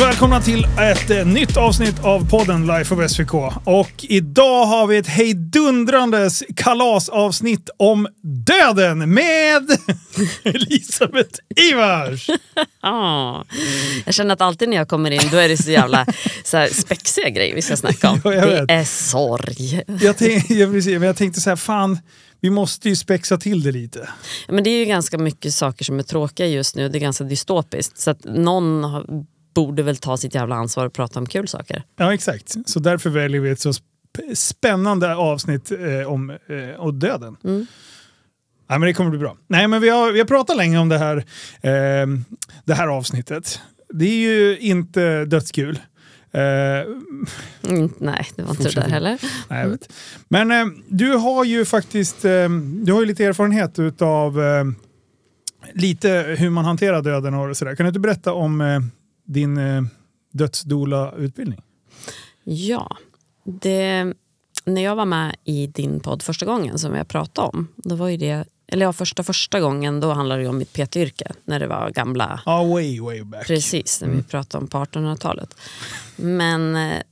Välkomna till ett eh, nytt avsnitt av podden Life of SVK. Och idag har vi ett hejdundrandes kalasavsnitt om döden med Elisabeth Ivars. Ja. Jag känner att alltid när jag kommer in då är det så jävla så här, spexiga grejer vi ska snacka om. Ja, det är sorg. Jag, tänkte, jag, precis, men jag tänkte så här, fan, vi måste ju spexa till det lite. Men det är ju ganska mycket saker som är tråkiga just nu. Det är ganska dystopiskt. Så att någon borde väl ta sitt jävla ansvar och prata om kul saker. Ja, exakt. Så därför väljer vi ett så sp- spännande avsnitt eh, om eh, och döden. Mm. Nej, men det kommer bli bra. Nej, men vi har, vi har pratat länge om det här, eh, det här avsnittet. Det är ju inte dödskul. Eh, Mm, nej, det var inte det där heller. nej, jag vet. Men eh, du har ju faktiskt eh, du har ju lite erfarenhet av eh, lite hur man hanterar döden och sådär. Kan du inte berätta om eh, din eh, dödsdola-utbildning? Ja, det, när jag var med i din podd första gången som jag pratade om, då var ju det, eller ja, första första gången, då handlade det om mitt PT-yrke, när det var gamla Ja, way, way back. Precis, när vi pratade om på 1800-talet. Men eh,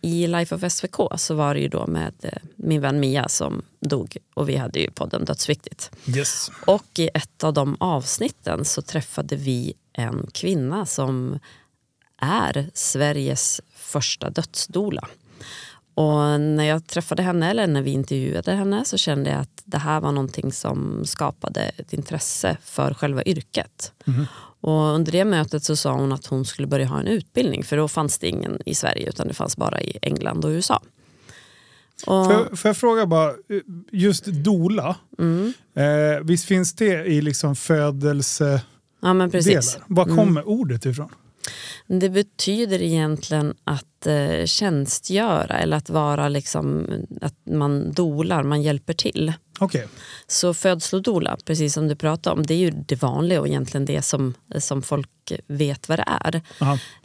i Life of SVK så var det ju då med eh, min vän Mia som dog och vi hade ju podden Dödsviktigt. Yes. Och i ett av de avsnitten så träffade vi en kvinna som är Sveriges första dödsdola. Och när jag träffade henne, eller när vi intervjuade henne, så kände jag att det här var någonting som skapade ett intresse för själva yrket. Och under det mötet så sa hon att hon skulle börja ha en utbildning, för då fanns det ingen i Sverige, utan det fanns bara i England och USA. Och, Får jag, får jag fråga bara, just dola, mm, eh, visst finns det i liksom födelsedelar? Ja, men precis. Var kommer ordet ifrån? Det betyder egentligen att eh, tjänstgöra eller att vara liksom, att man dolar, man hjälper till. Okej, Så födslodola, precis som du pratade om, det är ju det vanliga och egentligen det som, som folk vet vad det är.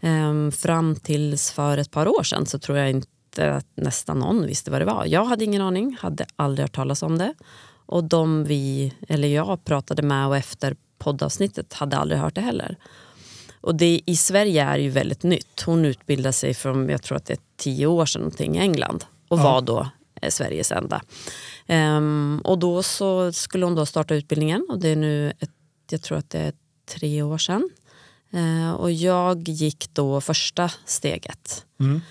Ehm, fram tills för ett par år sedan så tror jag inte att nästan någon visste vad det var. Jag hade ingen aning, hade aldrig hört talas om det. Och de vi, eller jag pratade med och efter poddavsnittet hade aldrig hört det heller. Och det i Sverige är ju väldigt nytt. Hon utbildade sig från, jag tror att det är tio år sedan någonting, i England och Ja. var då eh, Sveriges enda. Ehm, och då så skulle hon då starta utbildningen och det är nu, ett, jag tror att det är tre år sedan. Eh, och jag gick då första steget. Mm.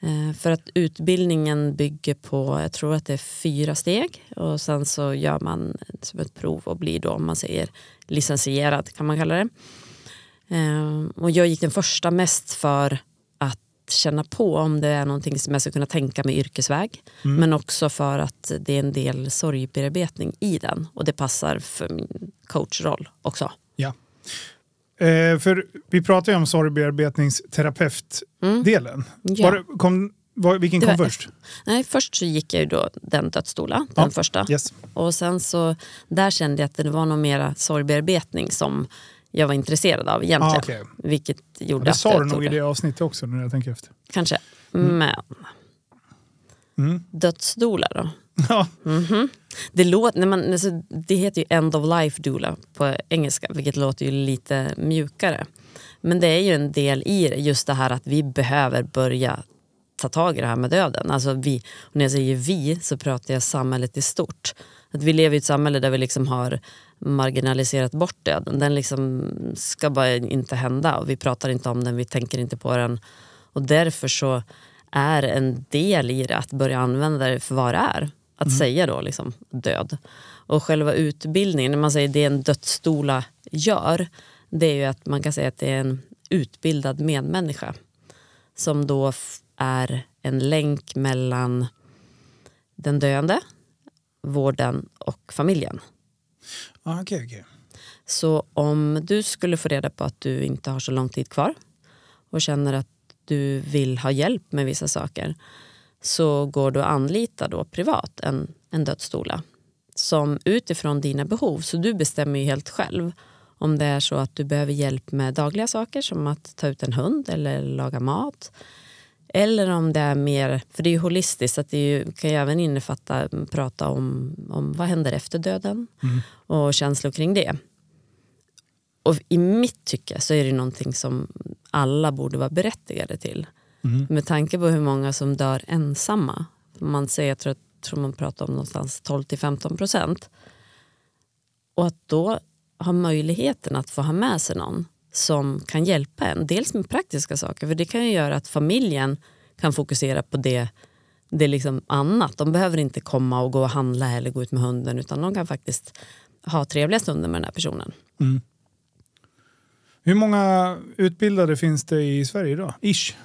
Eh, för att utbildningen bygger på, jag tror att det är fyra steg och sen så gör man som ett prov och blir då, om man säger licensierad kan man kalla det. Eh, och jag gick den första mest för att känna på om det är någonting som jag ska kunna tänka mig yrkesväg. Men också för att det är en del sorgbearbetning i den och det passar för min coachroll också. Ja. Eh, för vi pratar ju om sorgbearbetningsterapeutdelen. Mm. Ja. Var, kom, var, vilken Det kom var först? Nej, först så gick jag ju då den dödsdola, Ja, den första. Yes. Och sen så, där kände jag att det var nog mera sorgbearbetning som jag var intresserad av egentligen. Ah, okej. Vilket gjorde Det att sa jag du nog i det avsnittet också när jag tänker efter. Kanske. Men Mm. dödsdola då? Ja, mhm. Det, låter, när man, alltså, det heter ju end of life doula på engelska, vilket låter ju lite mjukare. Men det är ju en del i det, just det här att vi behöver börja ta tag i det här med döden. Alltså vi, och när jag säger vi så pratar jag samhället i stort. Att vi lever i ett samhälle där vi liksom har marginaliserat bort döden. Den liksom ska bara inte hända och vi pratar inte om den, vi tänker inte på den. Och därför så är en del i det att börja använda det för vad det är. Att säga då liksom död. Och själva utbildningen, när man säger det en dödsstola gör, det är ju att man kan säga att det är en utbildad medmänniska som då är en länk mellan den döende, vården och familjen. ah, okej. okej. Så om du skulle få reda på att du inte har så lång tid kvar och känner att du vill ha hjälp med vissa saker så går du att anlita då privat en, en dödsdoula som utifrån dina behov, så du bestämmer ju helt själv om det är så att du behöver hjälp med dagliga saker som att ta ut en hund eller laga mat eller om det är mer, för det är ju holistiskt, att det ju, kan ju även innefatta prata om, om vad händer efter döden och känslor kring det. Och i mitt tycke så är det någonting som alla borde vara berättigade till. Med tanke på hur många som dör ensamma. Man säger, jag tror, jag tror man pratar om någonstans 12-15 procent. Och att då ha möjligheten att få ha med sig någon som kan hjälpa en. Dels med praktiska saker, för det kan ju göra att familjen kan fokusera på det, det liksom annat. De behöver inte komma och gå och handla eller gå ut med hunden utan de kan faktiskt ha trevliga stunder med den här personen. Hur många utbildade finns det i Sverige idag? Ish.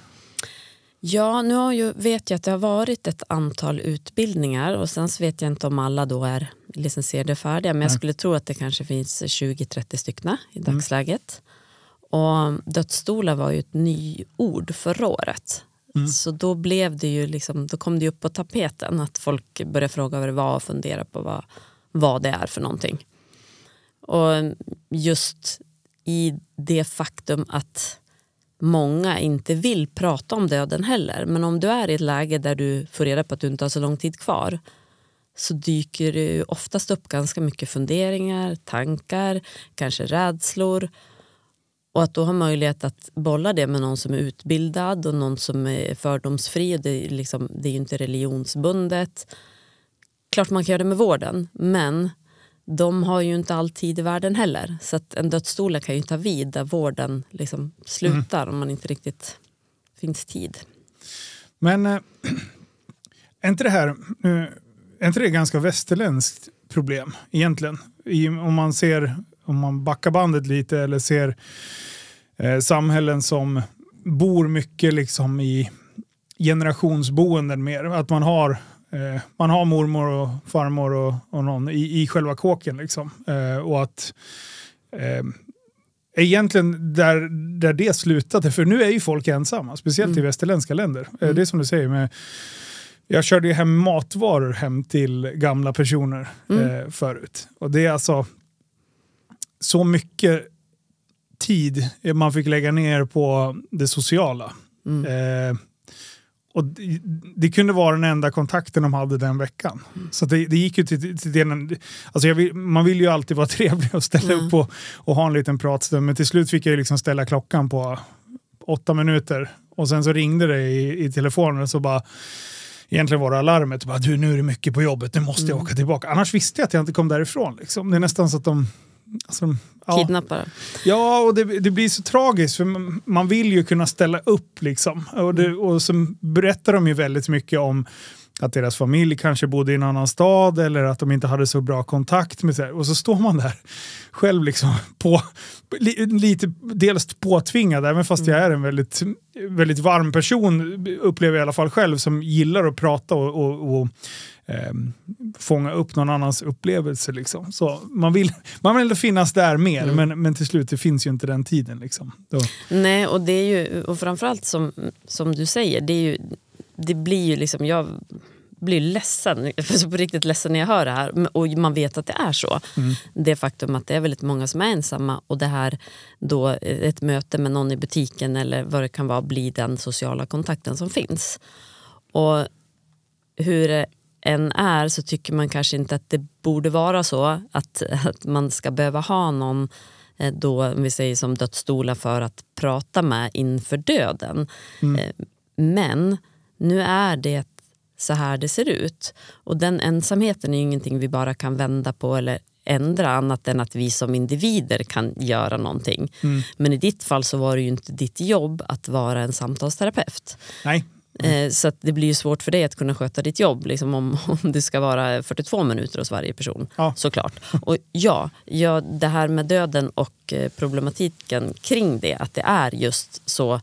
Ja, nu har ju, vet jag att det har varit ett antal utbildningar och sen så vet jag inte om alla då är licensierade och färdiga men jag skulle tro att det kanske finns 20-30 stycken i dagsläget. Och dödsstolar var ju ett nyord förra året. Så då blev det ju liksom, då kom det upp på tapeten att folk började fråga vad det var och fundera på vad, vad det är för någonting. Och just i det faktum att många inte vill prata om döden heller. Men om du är i ett läge där du får reda på att du inte har så lång tid kvar så dyker det oftast upp ganska mycket funderingar, tankar, kanske rädslor. Och att då ha möjlighet att bolla det med någon som är utbildad och någon som är fördomsfri. Och det, är liksom, det är ju inte religionsbundet. Klart man kan göra det med vården, men de har ju inte all tid i världen heller. Så att en dödsstola kan ju ta vid där vården liksom slutar om man inte riktigt finns tid. Men äh, är inte det här äh, är inte det ganska västerländskt problem egentligen? I, om man ser om man backar bandet lite eller ser eh, samhällen som bor mycket liksom i generationsboenden mer. Att man har, eh, man har mormor och farmor och, och någon i, i själva kåken. Liksom. Eh, och att eh, egentligen där, där det slutade, för nu är ju folk ensamma, speciellt i västerländska länder. Eh, Det är som du säger med jag körde ju hem matvaror hem till gamla personer eh, förut. Och det är alltså så mycket tid man fick lägga ner på det sociala. Eh, och det, det kunde vara den enda kontakten de hade den veckan. Så det, det gick ju till, till den, alltså vill, man vill ju alltid vara trevlig och ställa upp och, och ha en liten pratstund. Men till slut fick jag ju liksom ställa klockan på åtta minuter. Och sen så ringde det i, i telefonen och så bara Egentligen var det alarmet. Bara, du, nu är det mycket på jobbet, nu måste jag åka tillbaka. Annars visste jag att jag inte kom därifrån. Liksom. Det är nästan så att de... Alltså, ja. Kidnappare. Ja, och det, det blir så tragiskt för man- vill ju kunna ställa upp liksom. Och, det, och så berättar de ju väldigt mycket om att deras familj kanske bodde i en annan stad eller att de inte hade så bra kontakt med sig. Och så står man där själv liksom på, li, lite dels påtvingad, även fast jag är en väldigt, väldigt varm person upplever jag i alla fall själv som gillar att prata och, och, och ehm, fånga upp någon annans upplevelse. Liksom. Så man vill, man vill finnas där mer, men, men till slut det finns ju inte den tiden. Liksom. Då. Nej, och det är ju, och framförallt som, som du säger, det, är ju, det blir ju liksom, jag blir ledsen, på riktigt ledsen när jag hör det här. Och man vet att det är så. Det faktum att det är väldigt många som är ensamma och det här då eh, ett möte med någon i butiken eller vad det kan vara blir den sociala kontakten som finns. Och hur det än är så tycker man kanske inte att det borde vara så att, att man ska behöva ha någon eh, då, om vi säger som dödsstolar för att prata med inför döden. Eh, Men nu är det så här det ser ut. Och den ensamheten är ju ingenting vi bara kan vända på eller ändra annat än att vi som individer kan göra någonting. Men i ditt fall så var det ju inte ditt jobb att vara en samtalsterapeut. Nej. Eh, Så det blir ju svårt för dig att kunna sköta ditt jobb liksom om, om det ska vara 42 minuter hos varje person. Ja. Såklart. Och ja, ja, det här med döden och eh, problematiken kring det, att det är just så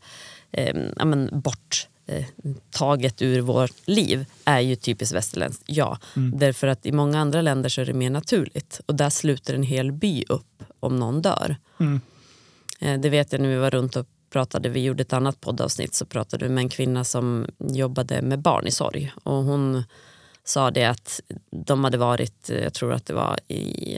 eh, ja, men bort eh, taget ur vårt liv är ju typiskt västerländskt, ja. Därför att i många andra länder så är det mer naturligt och där sluter en hel by upp om någon dör. Eh, Det vet jag när vi var runt och pratade, vi gjorde ett annat poddavsnitt så pratade vi med en kvinna som jobbade med barn i sorg och hon sa det att de hade varit, eh, jag tror att det var i,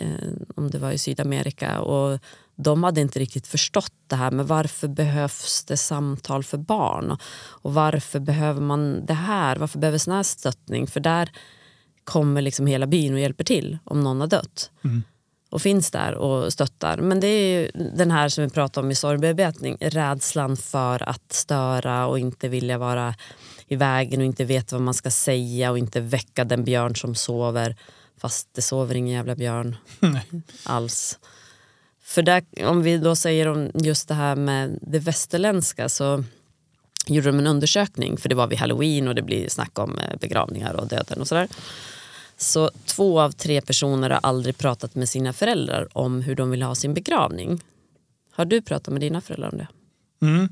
om det var i Sydamerika och de hade inte riktigt förstått det här med varför behövs det samtal för barn och, varför behöver man det här, varför behöver sån här stöttning för där kommer liksom hela byn och hjälper till om någon har dött. och finns där och stöttar. Men det är ju den här som vi pratade om i sorgbearbetning, rädslan för att störa och inte vilja vara i vägen och inte veta vad man ska säga och inte väcka den björn som sover. Fast det sover ingen jävla björn alls. För där, om vi då säger om just det här med det västerländska så gjorde de en undersökning, för det var vid halloween och det blir snack om eh, begravningar och döden och sådär. Så två av tre personer har aldrig pratat med sina föräldrar om hur de vill ha sin begravning. Har du pratat med dina föräldrar om det? Mm.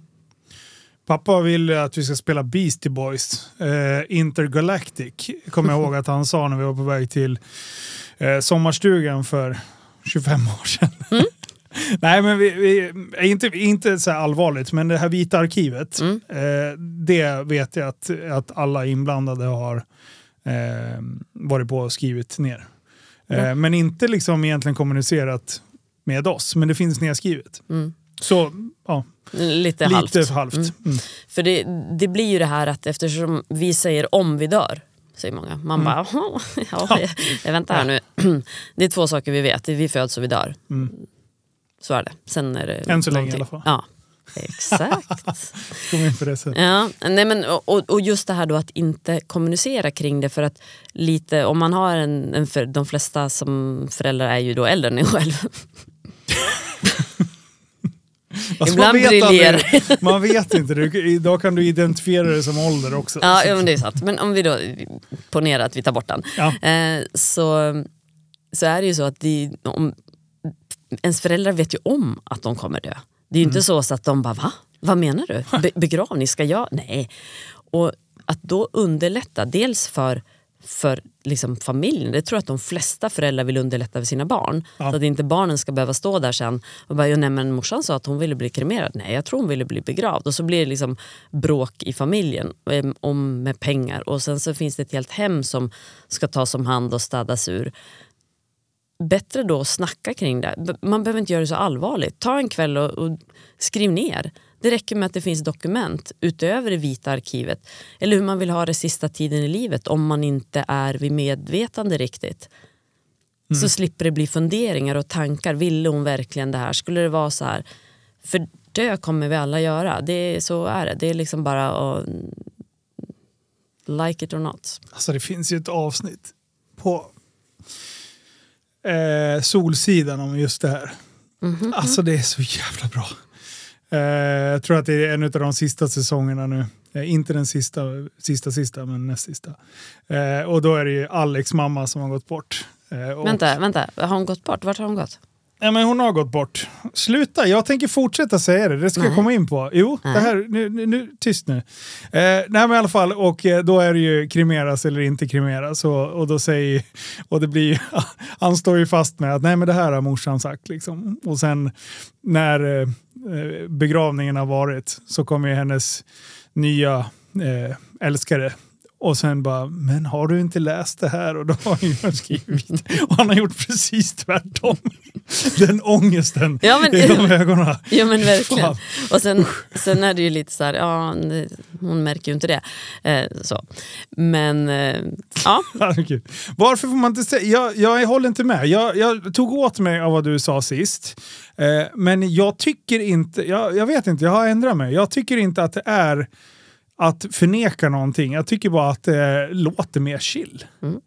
Pappa vill att vi ska spela Beastie Boys, eh, Intergalactic. Kommer jag ihåg att han sa när vi var på väg till eh, sommarstugan för 25 år sedan. Mm. Nej, men vi, vi, inte, inte så allvarligt, men det här vita arkivet, mm. eh, det vet jag att, att alla inblandade har eh, varit på och skrivit ner. Eh, men inte liksom egentligen kommunicerat med oss, men det finns nedskrivet. Mm. Så, ja. Lite halvt. Lite halvt. Mm. Mm. För det, det blir ju det här att eftersom vi säger om vi dör, säger många. Man mm. bara, ja, jag, vänta här nu. Det är två saker vi vet, vi föds och vi dör. Mm. Så är det. Sen är det Än så länge i alla fall. Ja, Exakt. Kom in på det. Ja, nej men, och, och just det här då att inte kommunicera kring det för att lite, om man har en, en för, de flesta som föräldrar är ju då äldre än en själv. Alltså Ibland man briljerar Man vet inte, du, idag kan du identifiera det som ålder också. Ja, ja men det är sant. Men om vi då ponerar att vi tar bort den. Ja. Eh, så, så är det ju så att de, om, ens föräldrar vet ju om att de kommer dö. Det är ju mm. inte så, så att de bara va? Vad menar du? Be begravning, ska jag? Nej. Och att då underlätta, dels för för liksom familjen. Det tror jag att de flesta föräldrar vill underlätta för sina barn. Ja. Så att inte barnen ska behöva stå där sen och bara, nej men morsan sa att hon ville bli kremerad. Nej, jag tror hon ville bli begravd. Och så blir det liksom bråk i familjen om med pengar. Och sen så finns det ett helt hem som ska tas om hand och städas ur bättre då att snacka kring det. Man behöver inte göra det så allvarligt. Ta en kväll och, och skriv ner. Det räcker med att det finns dokument utöver det vita arkivet. Eller hur man vill ha det sista tiden i livet om man inte är vid medvetande riktigt. Mm. Så slipper det bli funderingar och tankar. Ville hon verkligen det här? Skulle det vara så här? För dö kommer vi alla göra. Det, så är det. Det är liksom bara att like it or not. Alltså det finns ju ett avsnitt på eh, Solsidan om just det här. Mm -hmm. Alltså det är så jävla bra. Eh, jag tror att det är en av de sista säsongerna nu. Eh, inte den sista, sista, sista, men näst sista. Eh, och då är det ju Alex mamma som har gått bort. Eh, och... Vänta, vänta, har hon gått bort? Vart har hon gått? Ja, men hon har gått bort. Sluta, jag tänker fortsätta säga det. Det ska nej. jag komma in på. Jo, det här, nu, nu, nu, tyst nu. Eh, nej men i alla fall, och eh, då är det ju kremeras eller inte kremeras. Och, och då säger, och det blir han står ju fast med att nej men det här har morsan sagt. Liksom. Och sen när eh, begravningen har varit så kommer hennes nya eh, älskare och sen bara, men har du inte läst det här? Och då har han skrivit. Och han har gjort precis tvärtom. Den ångesten ja, men, i de ögonen. Ja men verkligen. Fan. Och sen, sen är det ju lite så här, ja hon märker ju inte det. Eh, så. Men eh, ja. Varför får man inte säga, jag, jag håller inte med. Jag, jag tog åt mig av vad du sa sist. Eh, men jag tycker inte, jag, jag vet inte, jag har ändrat mig. Jag tycker inte att det är att förneka någonting. Jag tycker bara att det låter mer chill. Mm.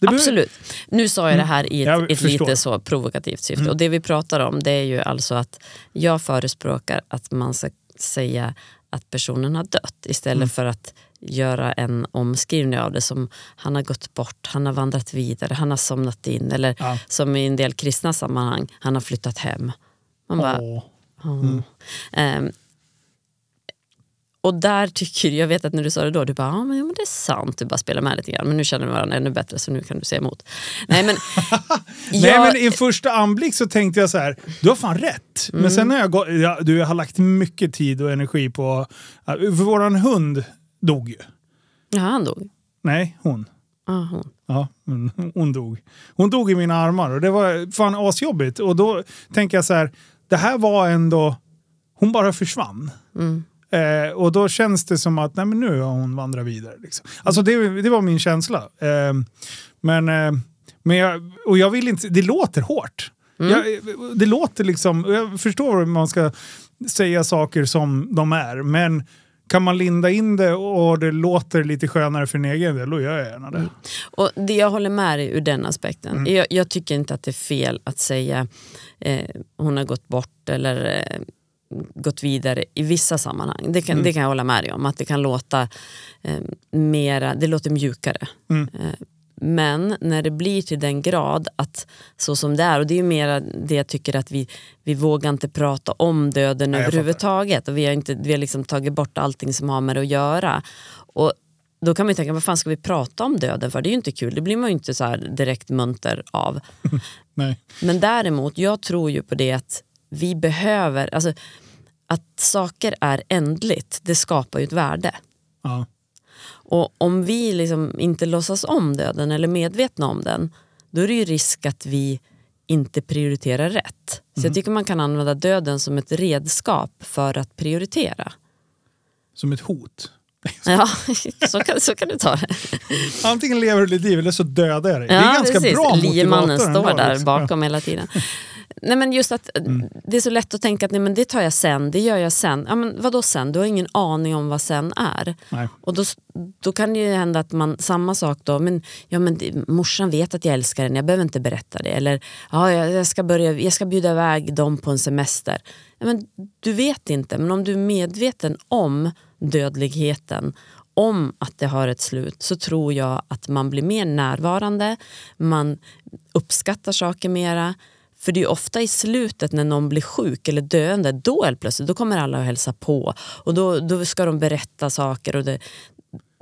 Absolut. Nu sa jag det här i ett, ett lite så provokativt syfte. Mm. Och det vi pratar om det är ju alltså att jag förespråkar att man ska säga att personen har dött istället mm. för att göra en omskrivning av det som han har gått bort, han har vandrat vidare, han har somnat in eller ja. som i en del kristna sammanhang, han har flyttat hem. Man bara, oh. Oh. Mm. Um, och där tycker jag, vet att när du sa det då, du bara, ja men, det är sant, du bara spelar med lite grann. Men nu känner vi varandra ännu bättre så nu kan du säga emot. Nej men, jag... Nej, men i första anblick så tänkte jag så här, du har fan rätt. Mm. Men sen har jag, gått, du har lagt mycket tid och energi på, för våran hund dog ju. Ja, han dog? Nej, hon. Ah, hon. Ja, hon dog. Hon dog i mina armar och det var fan asjobbigt. Och då tänker jag så här, det här var ändå, hon bara försvann. Mm. Eh, och då känns det som att nej, men nu har hon vandrat vidare. Liksom. Alltså det, det var min känsla. Eh, men, eh, Men jag, och jag vill inte, det låter hårt. Mm. Jag, det låter liksom, jag förstår hur man ska säga saker som de är, men kan man linda in det och det låter lite skönare för en egen del, då gör jag gärna det. Och det jag håller med dig ur den aspekten. Jag, jag tycker inte att det är fel att säga eh, hon har gått bort eller eh, gått vidare i vissa sammanhang. Det kan, det kan jag hålla med dig om. Att det kan låta eh, mera, det låter mjukare. Eh, men när det blir till den grad att så som det är, och det är ju mera det jag tycker att vi, vi vågar inte prata om döden Nej, överhuvudtaget. Och vi har, inte, vi har liksom tagit bort allting som har med det att göra. Och då kan man ju tänka, vad fan ska vi prata om döden för? Det är ju inte kul, det blir man ju inte så här direkt munter av. Men däremot, jag tror ju på det att vi behöver, alltså att saker är ändligt, det skapar ju ett värde. Ja. Och om vi liksom inte låtsas om döden eller är medvetna om den, då är det ju risk att vi inte prioriterar rätt. Så jag tycker man kan använda döden som ett redskap för att prioritera. Som ett hot. Ja, så kan, så kan du ta det. Antingen lever du ditt liv eller så dödar jag dig. det är ganska precis. bra Liemannen motivator ändå, står där liksom. bakom hela tiden. Nej, men just att Det är så lätt att tänka att nej, men det tar jag sen, det gör jag sen. Ja, men vadå sen? Du har ingen aning om vad sen är. Nej. Och då, då kan det ju hända att man, samma sak då, men, ja, men morsan vet att jag älskar den, jag behöver inte berätta det. Eller ja, jag, ska börja, jag ska bjuda iväg dem på en semester. Ja, men, du vet inte, men om du är medveten om dödligheten, om att det har ett slut, så tror jag att man blir mer närvarande, man uppskattar saker mera. För det är ofta i slutet när någon blir sjuk eller döende, då helt plötsligt, då kommer alla att hälsa på. Och då, då ska de berätta saker och det,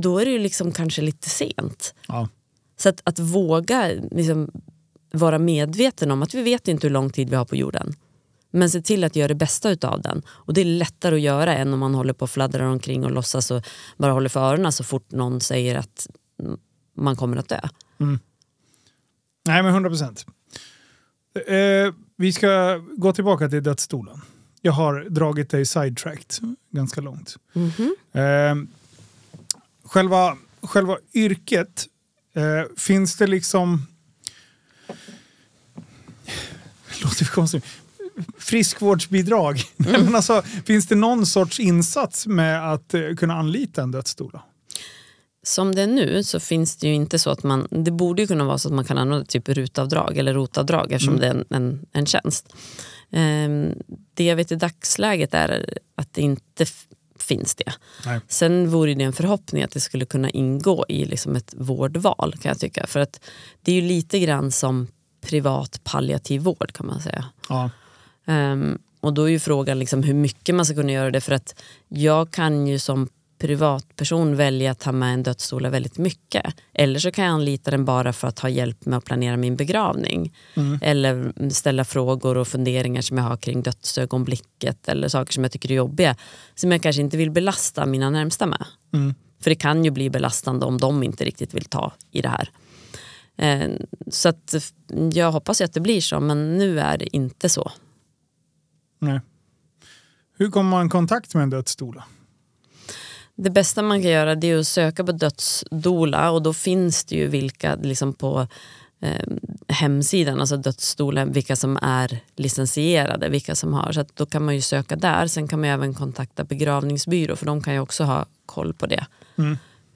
då är det ju liksom kanske lite sent. Ja. Så att, att våga liksom vara medveten om att vi vet inte hur lång tid vi har på jorden. Men se till att göra det bästa utav den. Och det är lättare att göra än om man håller på och fladdrar omkring och låtsas och bara håller för öronen så fort någon säger att mm, man kommer att dö. Nej, men 100 procent. Eh, vi ska gå tillbaka till dödsstolen. Jag har dragit dig sidetracked ganska långt. Eh, själva, själva yrket, eh, finns det liksom... Låter konstigt. Friskvårdsbidrag. Men alltså, finns det någon sorts insats med att eh, kunna anlita en dödsstola? Som det är nu så finns det ju inte så att man, det borde ju kunna vara så att man kan använda typ rutavdrag eller rotavdrag eftersom det är en, en, en tjänst. Ehm, det jag vet i dagsläget är att det inte finns det. Nej. Sen vore det en förhoppning att det skulle kunna ingå i liksom ett vårdval kan jag tycka. För att det är ju lite grann som privat palliativ vård kan man säga. Ja. Ehm, och då är ju frågan liksom hur mycket man ska kunna göra det för att jag kan ju som privatperson välja att ta med en dödsstola väldigt mycket. Eller så kan jag anlita den bara för att ha hjälp med att planera min begravning. Eller ställa frågor och funderingar som jag har kring dödsögonblicket eller saker som jag tycker är jobbiga. Som jag kanske inte vill belasta mina närmsta med. För det kan ju bli belastande om de inte riktigt vill ta i det här. Eh, Så att jag hoppas att det blir så men nu är det inte så. Nej. Hur kommer man i kontakt med en dödsstola? Det bästa man kan göra det är att söka på dödsdola och då finns det ju vilka liksom på eh, hemsidan, alltså dödsstolen, vilka som är licensierade, vilka som har. Så då kan man ju söka där. Sen kan man ju även kontakta begravningsbyrå för de kan ju också ha koll på det.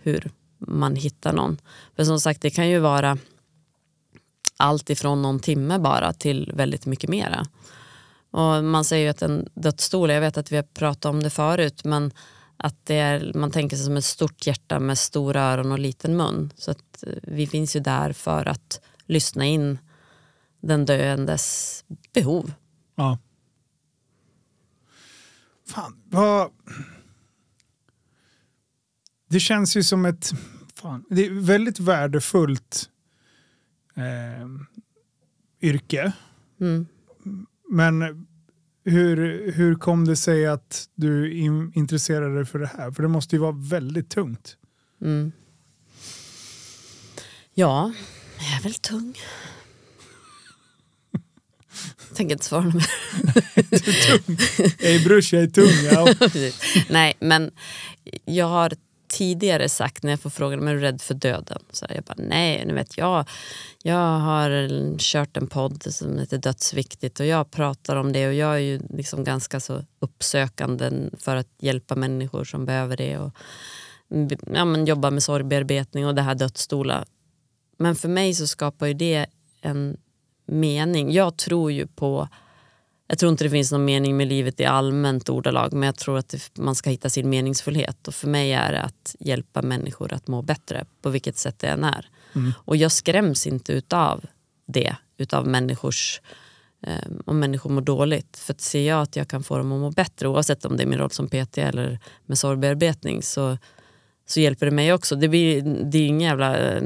Hur man hittar någon. För som sagt, det kan ju vara allt ifrån någon timme bara till väldigt mycket mera. Och man säger ju att en dödsstol, jag vet att vi har pratat om det förut, men att det är, man tänker sig som ett stort hjärta med stora öron och liten mun. Så att eh, vi finns ju där för att lyssna in den döendes behov. Ja. Fan, vad... Det känns ju som ett... Fan, det är väldigt värdefullt eh, yrke. Mm. Men hur, hur kom det sig att du in, intresserade dig för det här? För det måste ju vara väldigt tungt. Mm. Ja, jag är väl tung. Tänker inte svara mer. Ey brors, jag är tung. Ja. Nej, men jag har tidigare sagt när jag får frågan om jag är rädd för döden. Så jag bara, nej, nu vet jag. Jag har kört en podd som heter Dödsviktigt och jag pratar om det och jag är ju liksom ganska så uppsökande för att hjälpa människor som behöver det. Och, ja, men jobba med sorgbearbetning och det här dödsstola. Men för mig så skapar ju det en mening. Jag tror ju på jag tror inte det finns någon mening med livet i allmänt ordalag men jag tror att man ska hitta sin meningsfullhet och för mig är det att hjälpa människor att må bättre på vilket sätt det än är. Mm. Och jag skräms inte utav det, utav människors eh, om människor mår dåligt. För att ser jag att jag kan få dem att må bättre oavsett om det är min roll som PT eller med sorgbearbetning så, så hjälper det mig också. Det, blir, det är ingen jävla eh,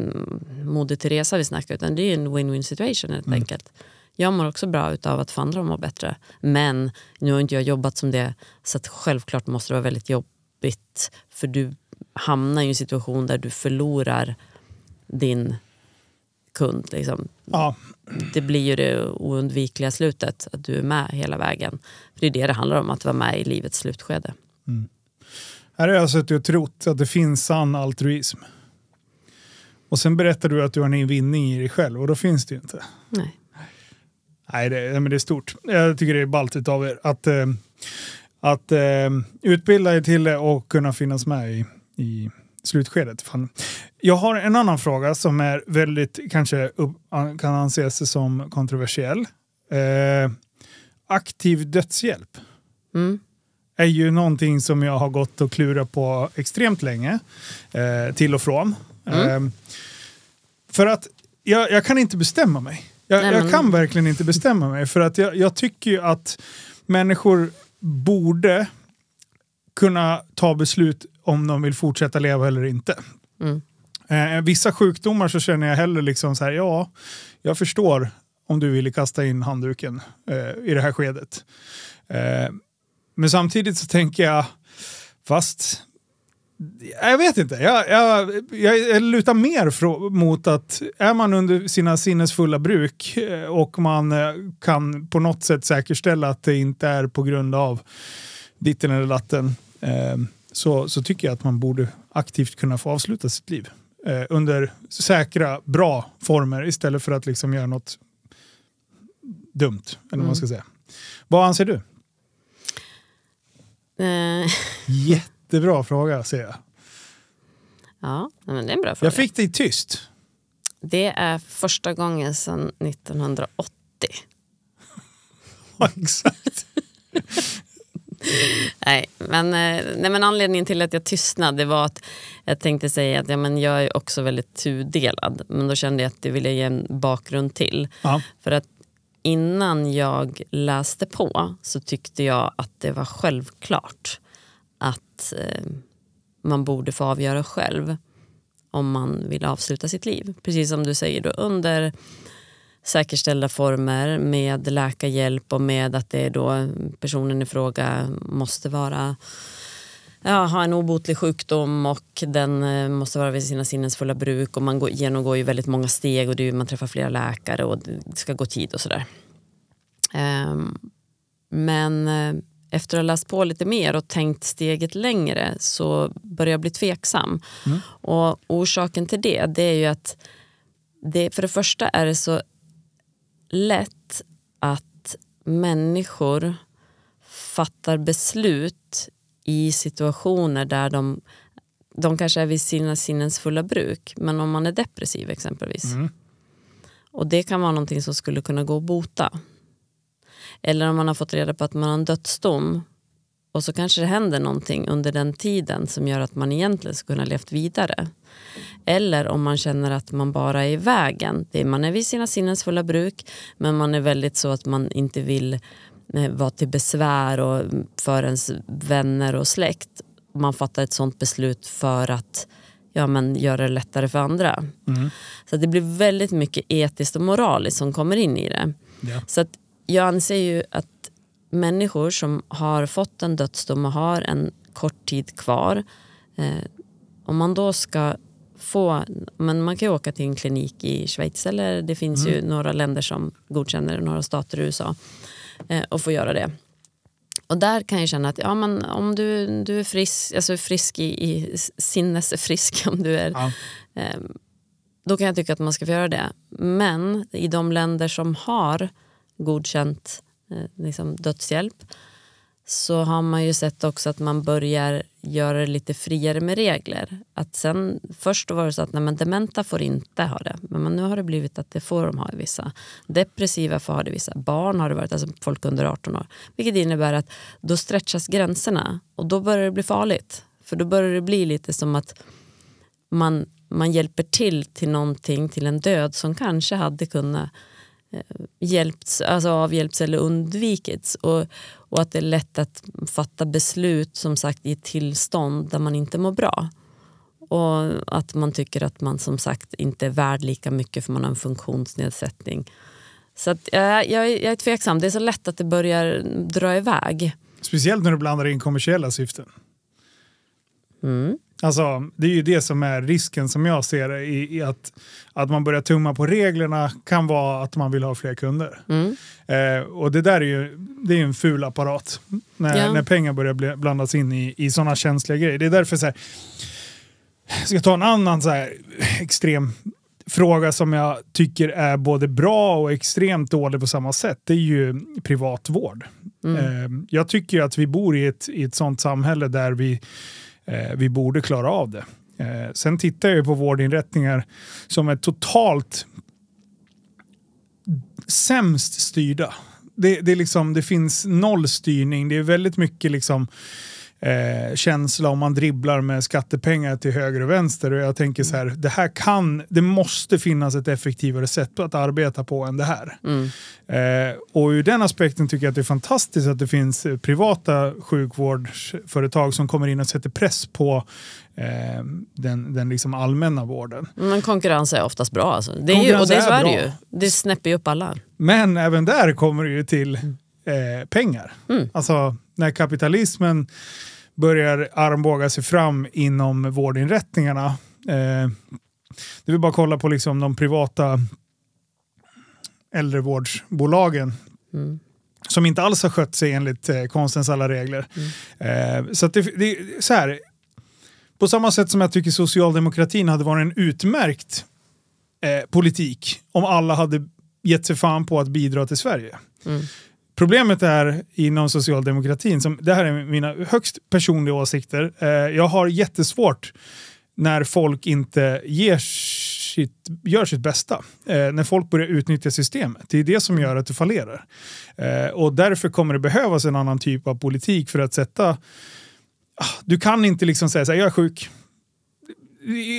Moder Teresa vi snackar utan det är en win-win situation helt mm. enkelt. Jag mår också bra av att få andra att må bättre. Men nu har inte jag jobbat som det så självklart måste det vara väldigt jobbigt. För du hamnar i en situation där du förlorar din kund. Liksom. Ja. Det blir ju det oundvikliga slutet, att du är med hela vägen. För Det är det det handlar om, att vara med i livets slutskede. Mm. Här har jag suttit och trott att det finns sann altruism. Och sen berättar du att du har en vinning i dig själv och då finns det ju inte. Nej. Nej, det, men det är stort. Jag tycker det är ballt av er att, eh, att eh, utbilda er till det och kunna finnas med i, i slutskedet. Fan. Jag har en annan fråga som är väldigt, kanske kan anses som kontroversiell. Eh, aktiv dödshjälp. Mm. är ju någonting som jag har gått och klurat på extremt länge. Eh, till och från. Mm. Eh, för att jag, jag kan inte bestämma mig. Jag, Nej, men... jag kan verkligen inte bestämma mig för att jag, jag tycker ju att människor borde kunna ta beslut om de vill fortsätta leva eller inte. Mm. Eh, vissa sjukdomar så känner jag hellre liksom så här, ja, jag förstår om du ville kasta in handduken eh, i det här skedet. Eh, men samtidigt så tänker jag, fast jag vet inte. Jag, jag, jag lutar mer mot att är man under sina sinnesfulla bruk eh, och man eh, kan på något sätt säkerställa att det inte är på grund av ditten eller datten eh, så, så tycker jag att man borde aktivt kunna få avsluta sitt liv under säkra, bra former istället för att liksom göra något dumt. Eller vad man ska mm. säga. Vad anser du? Uh. Jättebra fråga ser jag. Ja, men det är en bra fråga. Jag fick dig tyst. Det är första gången sedan 1980. exakt. nej, men, eh, nej, men anledningen till att jag tystnade var att jag tänkte säga att ja, men jag är också väldigt tudelad. Men då kände jag att det ville ge en bakgrund till. Ja. För att innan jag läste på så tyckte jag att det var självklart att eh, man borde få avgöra själv om man vill avsluta sitt liv. Precis som du säger, då, under säkerställda former med läkarhjälp och med att det då personen i fråga måste vara ja, ha en obotlig sjukdom och den eh, måste vara vid sina sinnens fulla bruk och man går, genomgår ju väldigt många steg och det, man träffar flera läkare och det ska gå tid och sådär. Um, men eh, efter att ha läst på lite mer och tänkt steget längre så börjar jag bli tveksam. Mm. Och orsaken till det, det är ju att det, för det första är det så lätt att människor fattar beslut i situationer där de, de kanske är vid sina sinnens fulla bruk, men om man är depressiv exempelvis. Mm. Och det kan vara någonting som skulle kunna gå att bota. Eller om man har fått reda på att man har en dödsdom och så kanske det händer någonting under den tiden som gör att man egentligen ska kunna levt vidare. Eller om man känner att man bara är i vägen. man är vid sina sinnens fulla bruk men man är väldigt så att man inte vill eh, vara till besvär och för ens vänner och släkt. Man fattar ett sånt beslut för att ja, men göra det lättare för andra. Mm. Så det blir väldigt mycket etiskt och moraliskt som kommer in i det. Ja. Så att jag anser ju att människor som har fått en dödsdom och har en kort tid kvar, eh, om man då ska få, men man kan ju åka till en klinik i Schweiz eller det finns mm. ju några länder som godkänner några stater i USA eh, och få göra det. Och där kan jag känna att ja, men om du, du är frisk, alltså frisk i, i sinnesfrisk, om du är, Ja. eh, då kan jag tycka att man ska få göra det. Men i de länder som har godkänt eh, liksom dödshjälp så har man ju sett också att man börjar göra det lite friare med regler. Att sen, först var det så att nej, men dementa får inte ha det, men nu har det blivit att det får de ha i vissa. Depressiva får ha det i vissa. Barn har det varit, alltså folk under 18 år. Vilket innebär att då stretchas gränserna och då börjar det bli farligt. För då börjar det bli lite som att man, man hjälper till till någonting, till en död som kanske hade kunnat hjälpts, alltså avhjälpts eller undvikits. Och, och att det är lätt att fatta beslut som sagt i ett tillstånd där man inte mår bra. Och att man tycker att man som sagt inte är värd lika mycket för man har en funktionsnedsättning. Så att, jag, jag, jag är tveksam, det är så lätt att det börjar dra iväg. Speciellt när du blandar in kommersiella syften. Mm. Alltså, det är ju det som är risken som jag ser det, i, i att, att man börjar tumma på reglerna kan vara att man vill ha fler kunder. Mm. Eh, och det där är ju, det är en ful apparat. När, Ja. när pengar börjar blandas in i, i sådana känsliga grejer. Det är därför så här, jag ska ta en annan så här extrem fråga som jag tycker är både bra och extremt dålig på samma sätt. Det är ju privatvård. Eh, jag tycker att vi bor i ett, i ett sådant samhälle där vi, Eh, vi borde klara av det. Eh, sen tittar jag ju på vårdinrättningar som är totalt sämst styrda. Det, det, är liksom, det finns noll styrning. Det är väldigt mycket liksom, eh, känsla om man dribblar med skattepengar till höger och vänster. Och jag tänker så här, det här kan, det måste finnas ett effektivare sätt att arbeta på än det här. Eh, och ur den aspekten tycker jag att det är fantastiskt att det finns privata sjukvårdsföretag som kommer in och sätter press på eh, den, den liksom allmänna vården. Men konkurrens är oftast bra. Alltså. Det är ju, och det är bra. ju. Det snäpper ju upp alla. Men även där kommer det ju till eh, pengar. Mm. Alltså när kapitalismen börjar armbåga sig fram inom vårdinrättningarna. Eh, det vill bara kolla på liksom de privata äldrevårdsbolagen. Mm. Som inte alls har skött sig enligt eh, konstens alla regler. Mm. Eh, så det, det, så här, på samma sätt som jag tycker socialdemokratin hade varit en utmärkt eh, politik om alla hade gett sig fan på att bidra till Sverige. Mm. Problemet är inom socialdemokratin, som, det här är mina högst personliga åsikter, eh, jag har jättesvårt när folk inte ger sitt, gör sitt bästa. Eh, när folk börjar utnyttja systemet. Det är det som gör att det fallerar. Eh, och därför kommer det behövas en annan typ av politik för att sätta... Ah, Du kan inte liksom säga så här, jag är sjuk.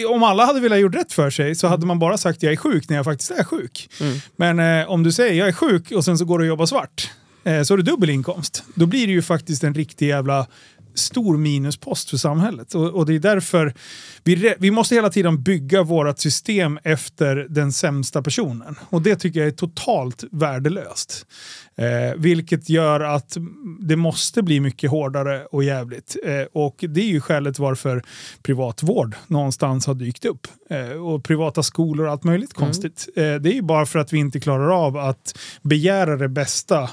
Om alla hade velat gjort rätt för sig så hade man bara sagt jag är sjuk när jag faktiskt är sjuk. Men eh, om du säger jag är sjuk och sen så går du och jobbar svart eh, så har du dubbel inkomst. Då blir det ju faktiskt en riktig jävla stor minuspost för samhället. Och, och det är därför vi, vi måste hela tiden bygga vårt system efter den sämsta personen. Och det tycker jag är totalt värdelöst. Eh, vilket gör att det måste bli mycket hårdare och jävligt. Eh, och det är ju skälet varför privatvård någonstans har dykt upp. Eh, och privata skolor och allt möjligt konstigt. Eh, det är ju bara för att vi inte klarar av att begära det bästa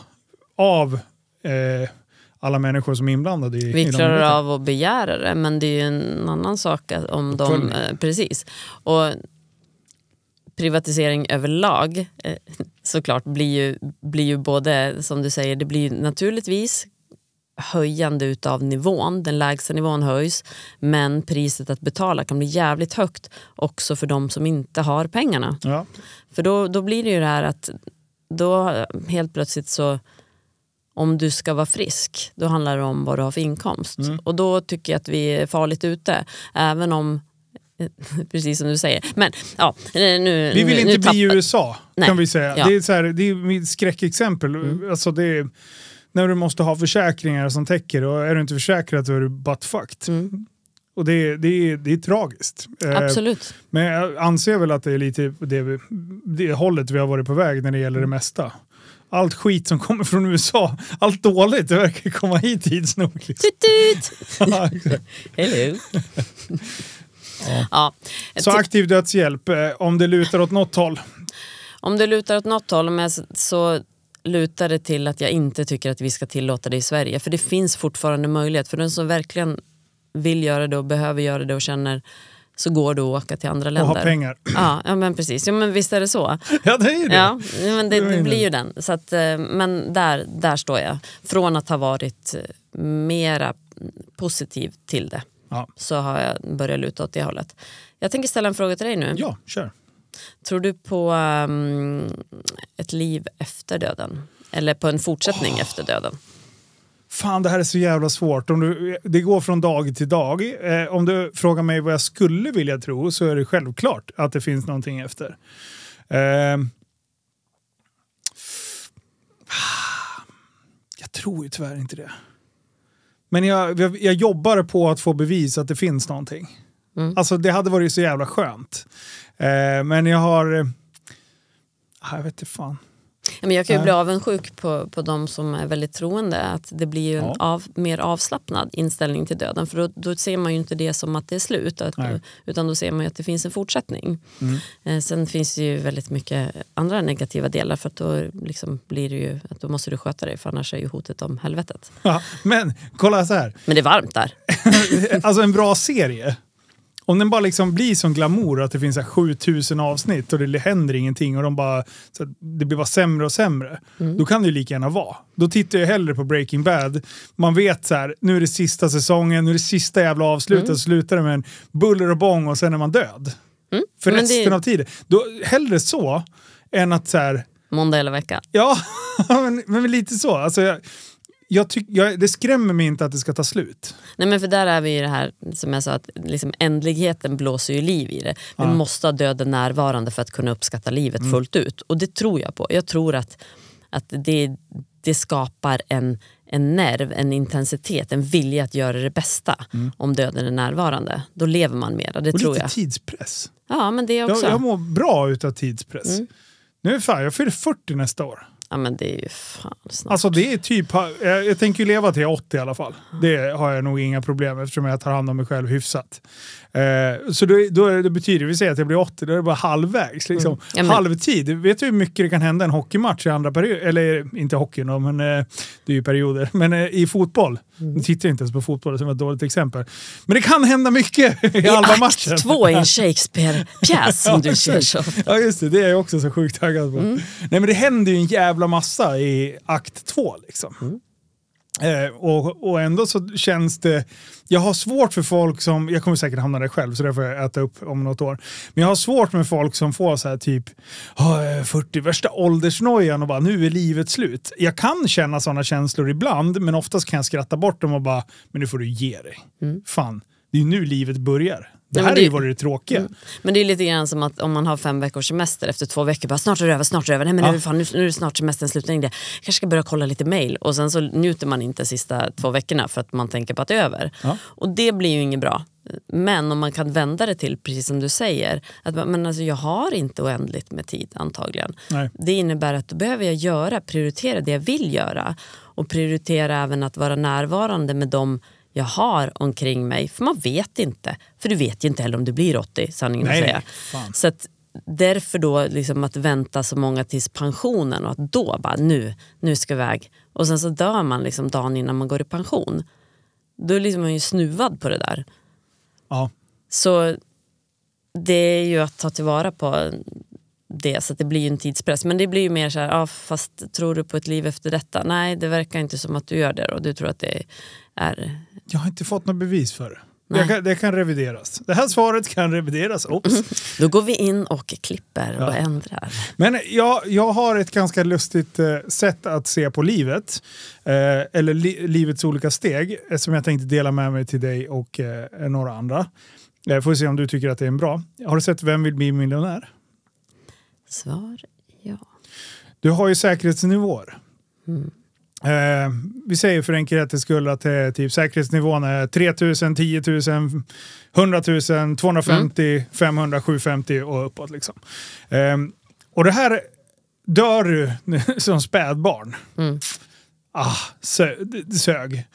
av eh, alla människor som är inblandade i, i Vi de klarar av att begära det, men det är ju en annan sak om de... Eh, precis. Och privatisering överlag eh, såklart blir ju, blir ju både, som du säger, det blir naturligtvis höjande utav nivån, den lägsta nivån höjs, men priset att betala kan bli jävligt högt också för de som inte har pengarna. Ja. För då, då blir det ju det här att då helt plötsligt så om du ska vara frisk, då handlar det om vad du har för inkomst. Mm. Och då tycker jag att vi är farligt ute. Även om, precis som du säger. Men ja, nu Vi vill nu, inte nu bli USA, Nej. kan vi säga. Ja. Mm. Det, är så här, det är mitt skräckexempel. Alltså det är, när du måste ha försäkringar som täcker och är du inte försäkrad så är du buttfucked. Mm. Och det, är- det, är- det är tragiskt. Eh, Absolut. Men jag anser väl att det är lite det, det hållet vi har varit på väg när det gäller det mesta. Allt skit som kommer från USA, allt dåligt, det verkar komma hit tids nog. Liksom. Tut, tut. Ja. Hello. ja. Så aktiv dödshjälp, eh, om det lutar åt något håll. Om det lutar åt något håll med så lutar det till att jag inte tycker att vi ska tillåta det i Sverige. För det finns fortfarande möjlighet. För den som verkligen vill göra det och behöver göra det och känner så går det att åka till andra Och länder. ha pengar. Ja, ja men precis. Ja, men visst är det så. Ja, det är ju det. Ja, men det, Det blir ju den. Så att, eh, men där, där står jag. Från att ha varit eh, mera positiv till det Ja. så har jag börjat luta åt det hållet. Jag tänker ställa en fråga till dig nu. ja, kör. Tror du på ehm, ett liv efter döden? Eller på en fortsättning efter döden? Fan, det här är så jävla svårt. Om du, det går från dag till dag. Eh, om du frågar mig vad jag skulle vilja tro så är det självklart att det finns någonting efter. Eh, jag tror ju tyvärr inte det. Men jag, jag, jag jobbar på att få bevis att det finns någonting. Alltså det hade varit så jävla skönt. Eh, men jag har... Eh, ah, jag vet inte fan. Men jag kan ju bli avundsjuk på, på de som är väldigt troende. Att det blir ju en av, mer avslappnad inställning till döden. För då, då ser man ju inte det som att det är slut. Att, utan då ser man ju att det finns en fortsättning. Mm. Eh, sen finns det ju väldigt mycket andra negativa delar. För att då, liksom blir det ju, att då måste du sköta dig. För annars är ju hotet om helvetet. Ja, men kolla så här. Men det är varmt där. alltså en bra serie. Om den bara liksom blir som glamour att det finns så här 7000 avsnitt och det händer ingenting och de bara, så det blir bara sämre och sämre. Då kan det ju lika gärna vara. Då tittar jag hellre på Breaking Bad. Man vet så här, nu är det sista säsongen, nu är det sista jävla avslutet, så slutar det med en buller och bång och sen är man död. För Men det- resten av tiden. Då, hellre så än att så här, Måndag hela veckan. ja, men, men lite så. Alltså, jag, jag tyck, jag, det skrämmer mig inte att det ska ta slut. Nej men för där är vi ju det här som jag sa att liksom ändligheten blåser ju liv i det. Vi Ja. måste ha döden närvarande för att kunna uppskatta livet Mm. fullt ut. Och det tror jag på. Jag tror att, att det, det skapar en, en nerv, en intensitet, en vilja att göra det bästa om döden är närvarande. Då lever man mera, det Mm. Och tror lite jag. tidspress. Ja men det Jag, också. jag mår bra utav tidspress. Nu är fan, jag fyller 40 nästa år. Ja men det är ju fan snart. Alltså det är typ, jag, jag tänker ju leva till 80 i alla fall. Det har jag nog inga problem med eftersom jag tar hand om mig själv hyfsat. Eh, så då, då är det, det betyder, vi säger att jag blir 80, då är det bara halvvägs. Liksom. Mm. Ja, men- Halvtid, vet du hur mycket det kan hända en hockeymatch i andra perioder? Eller inte hockeyn då, men eh, det är ju perioder. Men eh, i fotboll, Mm. nu tittar jag inte ens på fotboll, det var ett dåligt exempel. Men det kan hända mycket i, I halva akt matchen. två i en Shakespeare-pjäs som du ser så. Ja just det, det är jag också så sjukt taggad på. Mm. Nej men det händer ju en jävla massa i akt två liksom. Mm. Eh, och, och ändå så känns det... Jag har svårt för folk som... Jag kommer säkert hamna där själv så det får jag äta upp om något år. Men jag har svårt med folk som får så här typ "Ah, jag är 40 värsta åldersnojan och bara nu är livet slut. Jag kan känna sådana känslor ibland men oftast kan jag skratta bort dem och bara men nu får du ge dig. Fan, det är ju nu livet börjar. Det här men är ju det- varit det tråkiga. Men det är lite grann som att om man har fem veckors semester efter två veckor, bara snart är det över, snart är det över, nej men Ja. nu, det fan, nu, nu är det snart semestern slut, nej, det- jag kanske ska börja kolla lite mail och sen så njuter man inte sista två veckorna för att man tänker på att det är över. Ja. Och det blir ju inget bra. Men om man kan vända det till, precis som du säger, att men alltså, jag har inte oändligt med tid antagligen. Nej. Det innebär att då behöver jag göra, prioritera det jag vill göra och prioritera även att vara närvarande med dem jag har omkring mig. För man vet inte. För du vet ju inte heller om du blir 80, sanningen Nej, att säga. fan. Så att därför då liksom att vänta så många tills pensionen och att då bara nu, nu ska vi iväg. Och sen så dör man liksom dagen innan man går i pension. Då är liksom man ju snuvad på det där. Ja. Så det är ju att ta tillvara på det så att det blir ju en tidspress. Men det blir ju mer så här, ja, fast tror du på ett liv efter detta? Nej, det verkar inte som att du gör det och du tror att det är... Jag har inte fått något bevis för det. Jag kan, det kan revideras. Det här svaret kan revideras. Oops. Då går vi in och klipper Ja. och ändrar. Men jag, jag har ett ganska lustigt eh, sätt att se på livet. Eh, eller li, livets olika steg. eh, Som jag tänkte dela med mig till dig och eh, några andra. Eh, får se om du tycker att det är en bra. Har du sett Vem vill bli miljonär? Svar ja. Du har ju säkerhetsnivåer. Mm. Eh, vi säger för enkelhetens skull att eh, typ säkerhetsnivån är 3000, 10 000, 100 000, 250, 500, 750 och uppåt. Liksom. Eh, och det här dör du som spädbarn. Mm. Ah, sö, sög.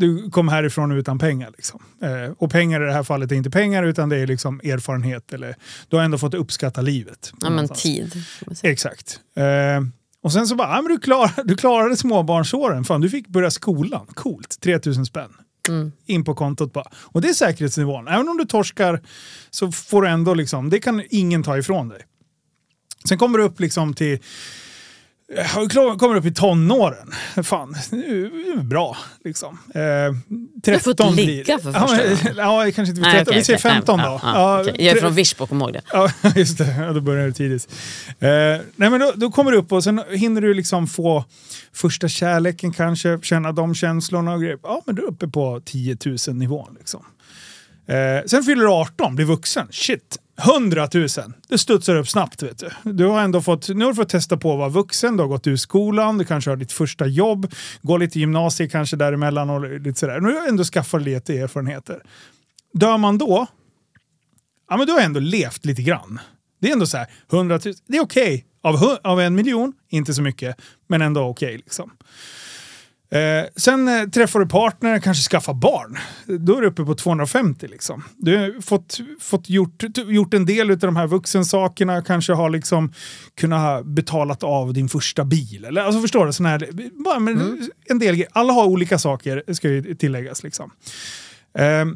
Du kom härifrån utan pengar. Liksom. Eh, och pengar i det här fallet är inte pengar utan det är liksom erfarenhet. Eller, du har ändå fått uppskatta livet. Ja men tid. Exakt. Eh, Och sen så bara, ja, men du, klar, du klarade småbarnsåren, fan du fick börja skolan, coolt, 3000 spänn. In på kontot bara. Och det är säkerhetsnivån. Även om du torskar så får du ändå liksom, det kan ingen ta ifrån dig. Sen kommer du upp liksom till jag kommer upp i tonåren. Fan, nu är det bra. Liksom. Eh, 13 fått ligga för första ja, gången. ja, kanske inte Nej, 13. okej, Vi säger okej. 15 Nej, då. ja, ja, Ja, okej. Jag är från Virsbo, kom ihåg det. Ja, just det. Ja, då börjar det tidigt. Eh, nej, men då, då kommer du upp och sen hinner du liksom få första kärleken kanske, känna de känslorna och grejer. Ja, men du är uppe på 10 000 nivån. Liksom. Eh, sen fyller du 18, blir vuxen. Shit, 100 000. Det studsar upp snabbt. Vet du. Du har ändå fått, nu har du fått testa på att vara vuxen, du har gått ur skolan, du kanske har ditt första jobb, går lite gymnasie kanske däremellan och lite sådär. Nu har du ändå skaffat lite erfarenheter. Dör man då, ja men du har ändå levt lite grann. Det är ändå så här, 100 000, det är okej. Av, av en miljon, inte så mycket, men ändå okej. liksom. Eh, sen eh, träffar du partner, kanske skaffar barn. Då är du uppe på 250 liksom. Du har fått, fått gjort, gjort en del av de här vuxensakerna, kanske har liksom kunnat betalat av din första bil. Eller, alltså förstår du? Sån här, bara, men, en del, alla har olika saker, ska ju tilläggas. Liksom. Eh,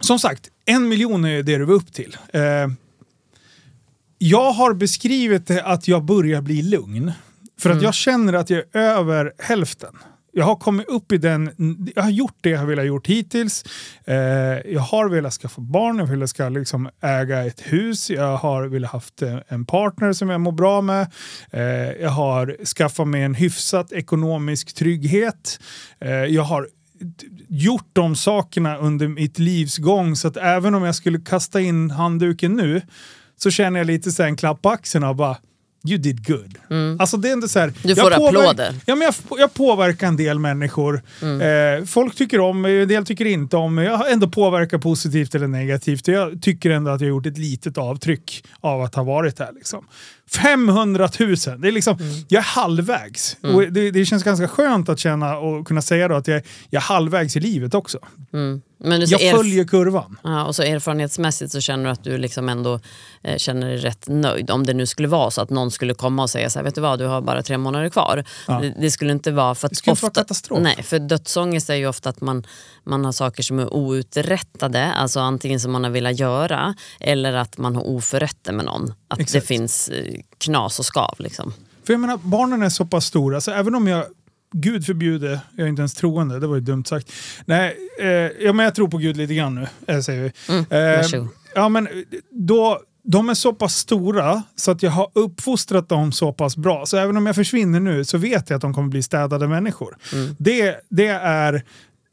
som sagt, en miljon är det du var upp till. Eh, jag har beskrivit det att jag börjar bli lugn. För att jag känner att jag är över hälften. Jag har kommit upp i den, jag har gjort det jag har velat gjort hittills. Eh, jag har velat skaffa barn, jag har velat ska liksom äga ett hus, jag har velat haft eh, en partner som jag mår bra med. Eh, jag har skaffat mig en hyfsat ekonomisk trygghet. Eh, jag har gjort de sakerna under mitt livs gång så att även om jag skulle kasta in handduken nu så känner jag lite så en klapp på axeln och bara You did good. Alltså det är inte så här, Mm. Du får applåder. Ja, men jag, jag påverkar en del människor. Mm. Eh, folk tycker om mig, en del tycker inte om mig. Jag har ändå påverkat positivt eller negativt. Jag tycker ändå att jag har gjort ett litet avtryck av att ha varit här. Liksom. 500 000! Det är liksom, Mm. Jag är halvvägs. Och det, det känns ganska skönt att känna och kunna säga då att jag, jag är halvvägs i livet också. Men du, så Jag följer kurvan. Ja, och så erfarenhetsmässigt så känner du att du liksom ändå eh, känner dig rätt nöjd. Om det nu skulle vara så att någon skulle komma och säga så här, vet du vad, du har bara tre månader kvar. Ja. Det, det skulle inte vara för att Det skulle inte vara katastrof. Nej, för dödsångest är ju ofta att man, man har saker som är outrättade, alltså antingen som man har velat göra eller att man har oförrätter med någon. Att det Exakt. finns eh, knas och skav liksom. För jag menar, barnen är så pass stora, så även om jag Gud förbjude, jag är inte ens troende, det var ju dumt sagt. Nej, eh, ja, men jag tror på Gud lite grann nu, eh, säger vi. Mm, eh, ja, men då, de är så pass stora så att jag har uppfostrat dem så pass bra. Så även om jag försvinner nu så vet jag att de kommer bli städade människor. Mm. Det, det är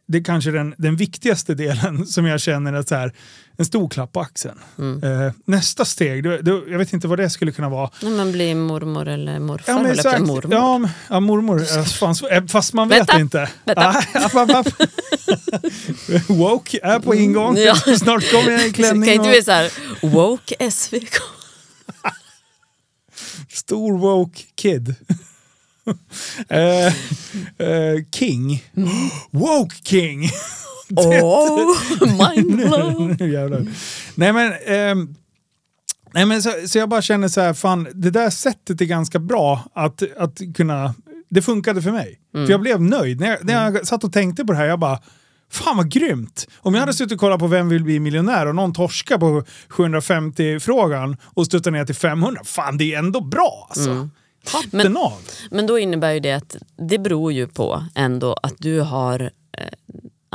det är kanske den, den viktigaste delen som jag känner att så här, en stor klapp på axeln. Mm. Eh, nästa steg, det, det, jag vet inte vad det skulle kunna vara. Men bli mormor eller morfar. Ja, men exakt. mormor. Ja, men- ja, mormor. Eh, fast man vet Vänta, inte. vänta. Ah. Woke är på ingång. Ja. Snart kommer jag i kan klänning inte och bli så här, woke SVK? stor woke kid. Eh, eh, king. Woke king. Oh, mind blown. nu jävlar. Nej men, ehm, nej, men så, så jag bara känner så här, fan det där sättet är ganska bra att, att kunna, det funkade för mig. För jag blev nöjd. När jag, när jag satt och tänkte på det här, jag bara, fan vad grymt. Om jag hade suttit och kollat på Vem vill bli miljonär och någon torskar på 750-frågan och stöttar ner till 500, fan det är ändå bra alltså. Hatten Men- av. Men då innebär ju det att det beror ju på ändå att du har eh,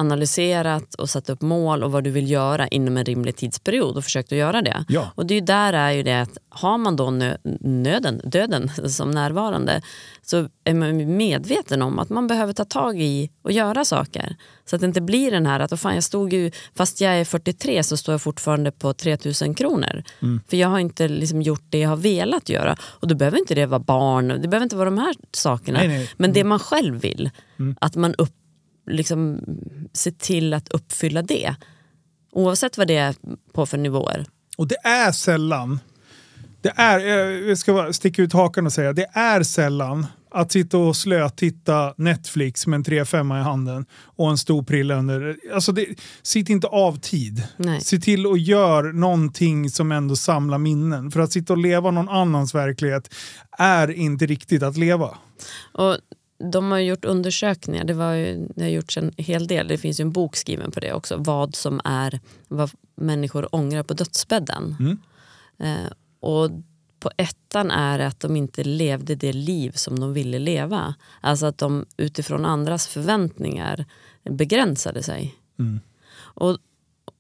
analyserat och satt upp mål och vad du vill göra inom en rimlig tidsperiod och försökt att göra det. Ja. Och det är ju där är ju det att har man då nö, nöden, döden som närvarande så är man medveten om att man behöver ta tag i och göra saker. Så att det inte blir den här att "Åh fan, jag stod ju, fast jag är 43 så står jag fortfarande på 3000 kronor. För jag har inte liksom gjort det jag har velat göra. Och då behöver inte det vara barn, det behöver inte vara de här sakerna. Nej, nej. Men det man själv vill, att man upp, liksom, ser till att uppfylla det. Oavsett vad det är på för nivåer. Och det är sällan, det är, eh, jag ska sticka ut hakan och säga, det är sällan att sitta och slötitta Netflix med en 3-5 i handen och en stor prilla under. Alltså det, sitt inte av tid. Nej. Se till att göra någonting som ändå samlar minnen. För att sitta och leva någon annans verklighet är inte riktigt att leva. Och de har gjort undersökningar, det, var ju, det har gjorts en hel del, det finns ju en bok skriven på det också, vad som är vad människor ångrar på dödsbädden. Mm. Eh, och på ettan är det att de inte levde det liv som de ville leva. Alltså att de utifrån andras förväntningar begränsade sig. Mm. Och,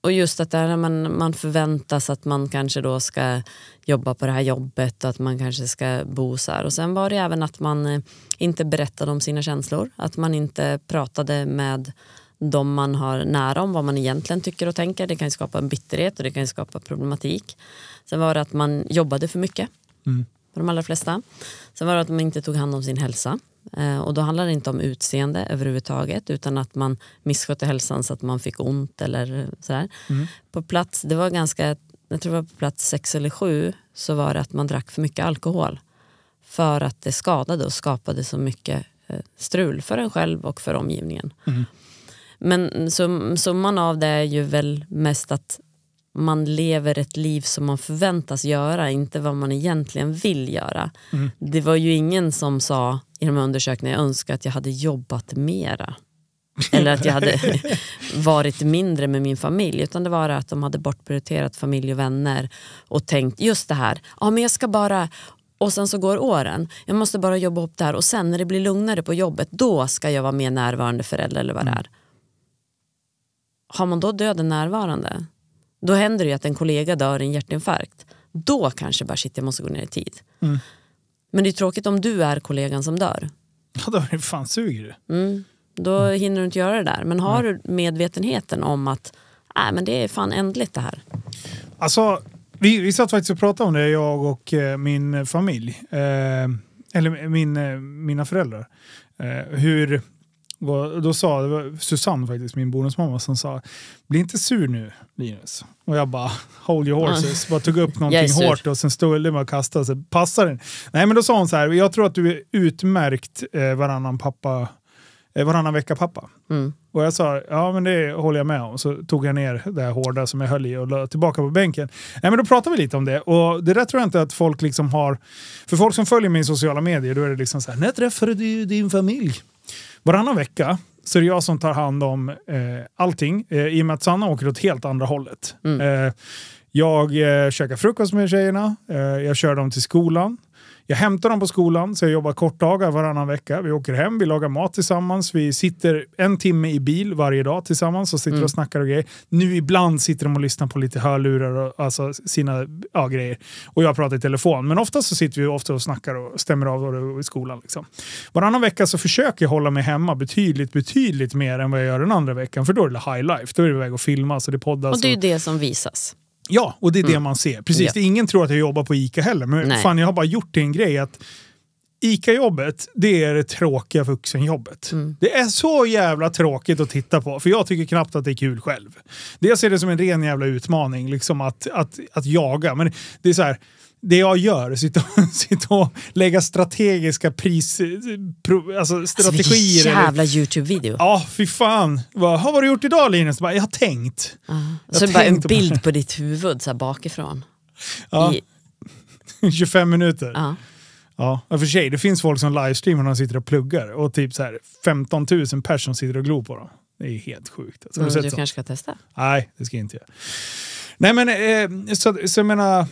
och just att där man, man förväntas att man kanske då ska jobba på det här jobbet och att man kanske ska bo så här. Och sen var det även att man eh, inte berättade om sina känslor. Att man inte pratade med de man har nära om vad man egentligen tycker och tänker. Det kan skapa en bitterhet och det kan skapa problematik. Sen var det att man jobbade för mycket. Mm. För de allra flesta. Sen var det att man inte tog hand om sin hälsa. Eh, och då handlar det inte om utseende överhuvudtaget utan att man misskötte hälsan så att man fick ont eller sådär. Mm. På plats, det var ganska, jag tror det var på plats sex eller sju så var det att man drack för mycket alkohol. För att det skadade och skapade så mycket eh, strul för en själv och för omgivningen. Mm. Men sum, summan av det är ju väl mest att man lever ett liv som man förväntas göra, inte vad man egentligen vill göra. Mm. Det var ju ingen som sa i de här undersökningarna, jag önskar att jag hade jobbat mera. Eller att jag hade varit mindre med min familj. Utan det var att de hade bortprioriterat familj och vänner och tänkt just det här, ja men jag ska bara och sen så går åren, jag måste bara jobba upp det här och sen när det blir lugnare på jobbet då ska jag vara mer närvarande förälder eller vad det är. Har man då döden närvarande, då händer det ju att en kollega dör i en hjärtinfarkt. Då kanske bara shit jag måste gå ner i tid. Mm. Men det är tråkigt om du är kollegan som dör. Ja, då är det fan suger det. Mm. Då hinner du inte göra det där. Men har du medvetenheten om att nej, men det är fan ändligt det här. Alltså, vi, vi satt faktiskt och pratade om det, jag och eh, min familj. Eh, eller min, eh, mina föräldrar. Eh, hur, och då sa, det var Susanne faktiskt, min bonusmamma, som sa Bli inte sur nu Linus. Och jag bara, hold your horses. Bara tog upp någonting hårt och sen stod det och kastade sig. Passar den? Nej men då sa hon så här, jag tror att du är utmärkt eh, varannan pappa, eh, varannan vecka pappa. Mm. Och jag sa, ja men det håller jag med om. Så tog jag ner det här hårda som jag höll i och la tillbaka på bänken. Nej men då pratade vi lite om det. Och det där tror jag inte att folk liksom har... För folk som följer mig i sociala medier, då är det liksom så här, när träffade du din familj? Varannan vecka så är det jag som tar hand om eh, allting. Eh, I och med att Sanna åker åt helt andra hållet. Eh, jag eh, käkar frukost med tjejerna, eh, jag kör dem till skolan. Jag hämtar dem på skolan, så jag jobbar kortdagar varannan vecka. Vi åker hem, vi lagar mat tillsammans. Vi sitter en timme i bil varje dag tillsammans och sitter och snackar och grejer. Nu ibland sitter de och lyssnar på lite hörlurar och alltså sina ja, grejer. Och jag pratar i telefon. Men ofta så sitter vi ofta och snackar och stämmer av i skolan. Liksom. Varannan vecka så försöker jag hålla mig hemma betydligt, betydligt mer än vad jag gör den andra veckan. För då är det high life. Då är det iväg och filmas och det poddas. Och det är ju det som visas. Ja, och det är det man ser. Precis, Ja. det är ingen tror att jag jobbar på ICA heller. Men Nej. fan, jag har bara gjort det en grej att ICA-jobbet, det är det tråkiga vuxenjobbet. Mm. Det är så jävla tråkigt att titta på, för jag tycker knappt att det är kul själv. Det jag ser det som en ren jävla utmaning, liksom att, att, att jaga. Men det är så här, det jag gör, sitta, sitta och lägga strategiska pris... Pro, alltså Alltså, strategier. eller- jävla Youtube-video. Ja, fy fan. Vad vad har du gjort idag Linus? Bara, Jag har tänkt. Så är det bara en på bild på ditt huvud så här bakifrån. Ja. I, 25 minuter. ja. Ja, och för sig, det finns folk som livestreamar när de sitter och pluggar och typ så här 15 000 personer sitter och glor på dem. Det är helt sjukt. Alltså, Mm, du kanske ska testa? Nej, det ska jag inte göra. Nej men, eh, så, så jag menar,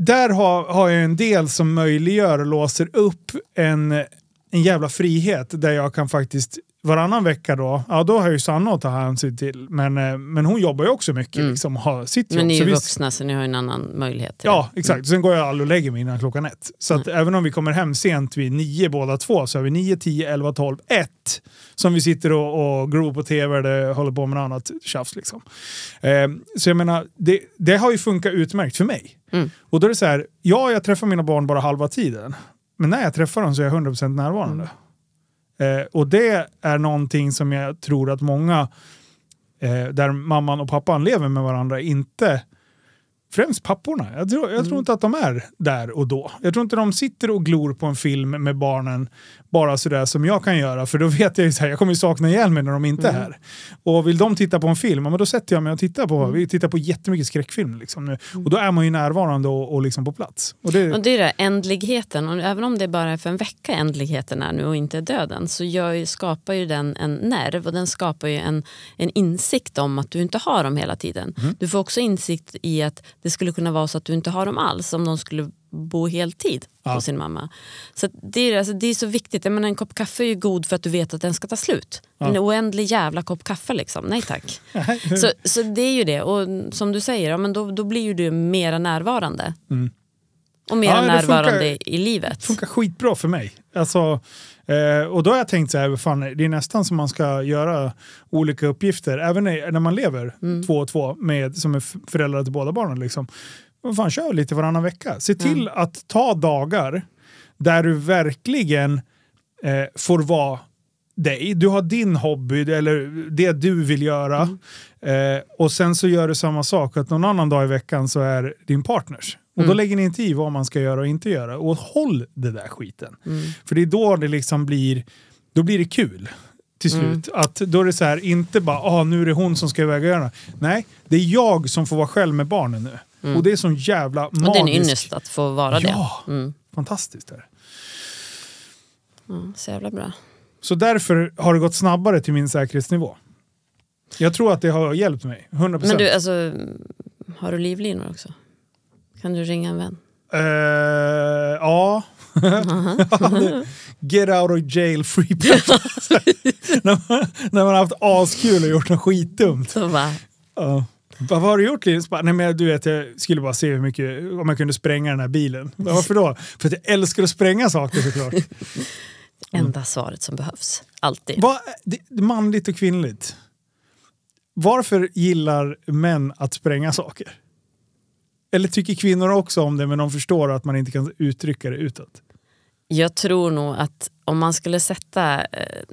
där har, har jag en del som möjliggör och låser upp en, en jävla frihet där jag kan faktiskt varannan vecka då, ja då har ju Sanna att ta hänsyn till. Men, eh, men hon jobbar ju också mycket, liksom, och har sitt jobb. Mm. Men ni är Så ju visst- vuxna så ni har ju en annan möjlighet Ja, det. exakt. Sen går jag aldrig och lägger mig innan klockan ett. Så att även om vi kommer hem sent vid nio båda två så har vi nio, tio, elva, tolv, ett som vi sitter och, och gror på tv eller håller på med något annat tjafs. Liksom. Eh, så jag menar, det, det har ju funkat utmärkt för mig. Mm. Och då är det så här, ja jag träffar mina barn bara halva tiden. Men när jag träffar dem så är jag 100% närvarande. Eh, och det är någonting som jag tror att många eh, där mamman och pappan lever med varandra inte främst papporna. Jag tror, jag tror Mm. inte att de är där och då. Jag tror inte de sitter och glor på en film med barnen bara sådär som jag kan göra. För då vet jag ju så här, jag kommer ju sakna ihjäl mig när de inte är Mm. här. Och vill de titta på en film, men då sätter jag mig och tittar på, vi tittar på jättemycket skräckfilm. Liksom nu. Och då är man ju närvarande och, och liksom på plats. Och det, Mm. Och det är det, ändligheten, och även om det bara är för en vecka ändligheten är nu och inte döden så ju- skapar ju den en nerv och den skapar ju en, en insikt om att du inte har dem hela tiden. Mm. Du får också insikt i att det skulle kunna vara så att du inte har dem alls om de skulle bo heltid Ja. hos sin mamma. Så det, är, alltså, det är så viktigt. Jag menar, en kopp kaffe är ju god för att du vet att den ska ta slut. En oändlig jävla kopp kaffe liksom. Nej tack. så, så det är ju det. Och som du säger, ja, men då, då blir ju du mera närvarande. Och mera Mm. Ja, det närvarande funkar- i livet. funkar skitbra för mig. Alltså, eh, och då har jag tänkt så här, fan, det är nästan som man ska göra olika uppgifter, även när man lever Mm. två och två med, som är föräldrar till båda barnen. Liksom. Vad fan, kör lite varannan vecka. Se till att ta dagar där du verkligen eh, får vara dig. Du har din hobby eller det du vill göra. Eh, och sen så gör du samma sak, att någon annan dag i veckan så är din partners. Och då lägger ni inte i vad man ska göra och inte göra. Och håll det där skiten. För det är då det liksom blir, då blir det kul till slut. Att då är det så här, inte bara ah, nu är det hon som ska iväg och göra. Nej, det är jag som får vara själv med barnen nu. Och det är sån jävla magisk... Och det är en ynnest att få vara Ja, det. Mm. fantastiskt. Är det. Ja, så jävla bra. Så därför har det gått snabbare till min säkerhetsnivå. Jag tror att det har hjälpt mig, 100%. Men du, alltså, har du livlinor också? Kan du ringa en vän? Eh, ja. Get out of jail free när, man, när man har haft askul och gjort något skitdumt. Så bara, Ja. Vad har du gjort Linus? Nej, men du vet, jag skulle bara se hur mycket, om jag kunde spränga den här bilen. Varför då? För att jag älskar att spränga saker såklart. enda svaret som behövs. Alltid. Vad, det, manligt och kvinnligt. Varför gillar män att spränga saker? Eller tycker kvinnor också om det men de förstår att man inte kan uttrycka det utåt? Jag tror nog att om man skulle sätta eh,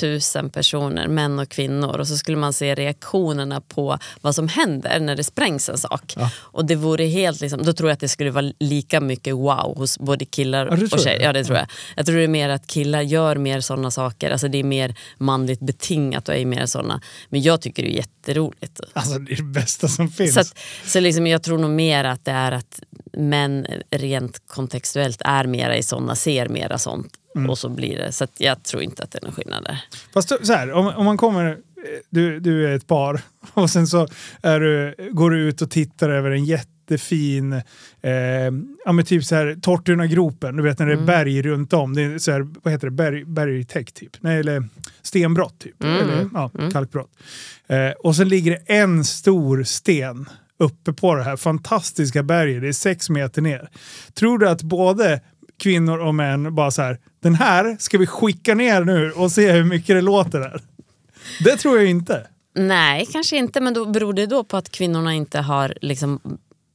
tusen personer, män och kvinnor och så skulle man se reaktionerna på vad som händer när det sprängs en sak. Ja. Och det vore helt liksom, då tror jag att det skulle vara lika mycket wow hos både killar Ja, och tjejer. Ja, det tror jag. jag tror det är mer att killar gör mer sådana saker, alltså det är mer manligt betingat och är mer sådana. Men jag tycker det är jätteroligt. Alltså det är det bästa som finns. Så, att, så liksom, jag tror nog mer att det är att män rent kontextuellt är mera i sådana, ser mera sånt. Mm. Och så blir det. Så jag tror inte att det är någon skillnad där. Fast så här, om, om man kommer, eh, du, du är ett par och sen så är du, går du ut och tittar över en jättefin, eh, ja men typ så här Tortunagropen, du vet när det är berg runt om. Det är så här, vad heter det, berg, bergtäckt typ. Nej, eller stenbrott typ. Eller, ja, kalkbrott. Eh, och sen ligger det en stor sten uppe på det här fantastiska berget. Det är sex meter ner. Tror du att både kvinnor och män bara så här, den här ska vi skicka ner nu och se hur mycket det låter där. Det tror jag inte. Nej, kanske inte. Men då beror det då på att kvinnorna inte har liksom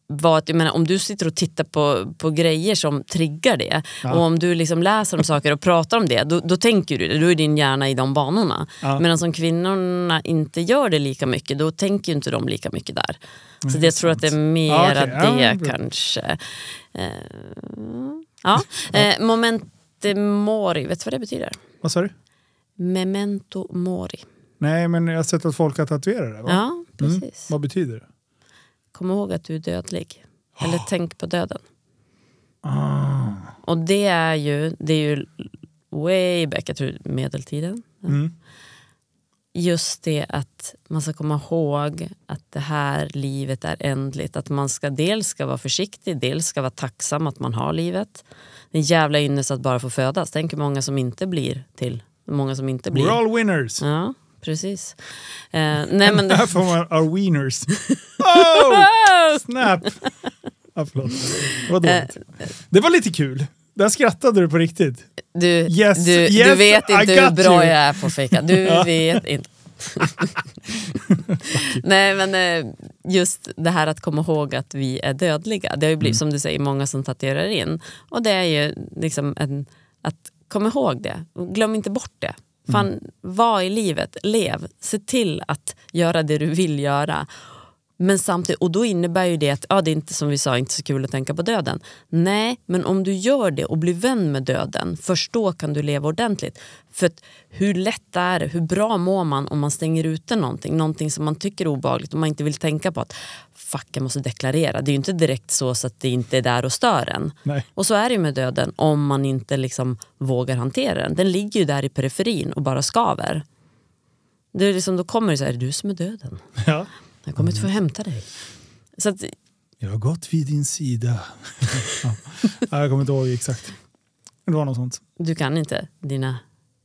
varit, jag menar, om du sitter och tittar på, på grejer som triggar det och om du liksom läser om saker och pratar om det, då, då tänker du det. Då är din hjärna i de banorna. Ja. Medan om kvinnorna inte gör det lika mycket, då tänker ju inte de lika mycket där. Så det jag tror att det är mera Ja. Ja, det kanske. Eh, ja. Eh, memento mori, vet du vad det betyder? Vad sa du? Memento mori. Nej, men jag har sett att folk har tatuerat det. Va? Ja, Mm. precis. Vad betyder det? Kom ihåg att du är dödlig. Eller tänk på döden. Ah. Och det är ju, det är ju way back, jag tror medeltiden. Mm. Just det att man ska komma ihåg att det här livet är ändligt. Att man ska dels ska vara försiktig, dels ska vara tacksam att man har livet. Det är en jävla ynnest att bara få födas. Tänk hur många som inte blir till. Många som inte blir. We're all winners. Ja, precis. Eh, nej men Här får man our wieners. Oh! Snap! Ja, förlåt. Det var dåligt. Det var lite kul. Där skrattade du på riktigt. Du, Yes, du, yes, du vet inte hur bra you. jag är på fejka. Du vet inte. Nej men eh, just det här att komma ihåg att vi är dödliga. Det har ju blivit Mm. som du säger många som tatuerar in. Och det är ju liksom en, att komma ihåg det. Glöm inte bort det. Fan, Mm. var i livet, lev. Se till att göra det du vill göra. Men samtidigt, och då innebär ju det att ja, det är inte som vi sa, inte så kul att tänka på döden. Nej, men om du gör det och blir vän med döden, först då kan du leva ordentligt. För att hur lätt är det, hur bra mår man om man stänger ute någonting, någonting som man tycker är obehagligt och man inte vill tänka på att fuck jag måste deklarera. Det är ju inte direkt så, så att det inte är där och stör en. Nej. Och så är det ju med döden om man inte liksom vågar hantera den. Den ligger ju där i periferin och bara skaver. Det är liksom, då kommer det så här, är det du som är döden? Ja. Jag kommer inte få hämta dig. Så att, Jag har gått vid din sida. ja. Ja, Jag kommer inte ihåg exakt. Det var något sånt. du kan inte dina...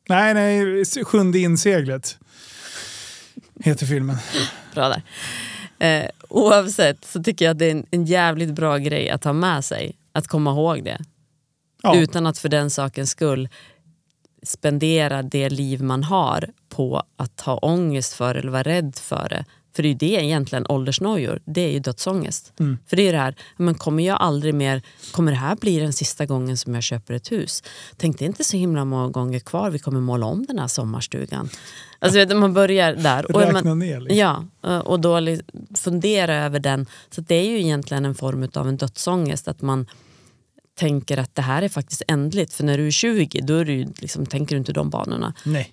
Nej, nej, Sjunde inseglet heter filmen. Bra där. Eh, oavsett så tycker jag att det är en, en jävligt bra grej att ha med sig. Att komma ihåg det. Ja. Utan att för den sakens skull spendera det liv man har på att ha ångest för eller vara rädd för det. För det är ju det egentligen åldersnojor, det är ju dödsångest. Mm. För det är det här, men kommer jag aldrig mer, kommer det här bli den sista gången som jag köper ett hus? Tänk det är inte så himla många gånger kvar vi kommer måla om den här sommarstugan. Alltså vet man börjar där. Och är Räkna man, ner. Liksom. Ja, eh, och då fundera över den. Så det är ju egentligen en form av en dödsångest. Att man tänker att det här är faktiskt ändligt. För när du är 20 då är du, liksom, tänker du inte de banorna. Nej.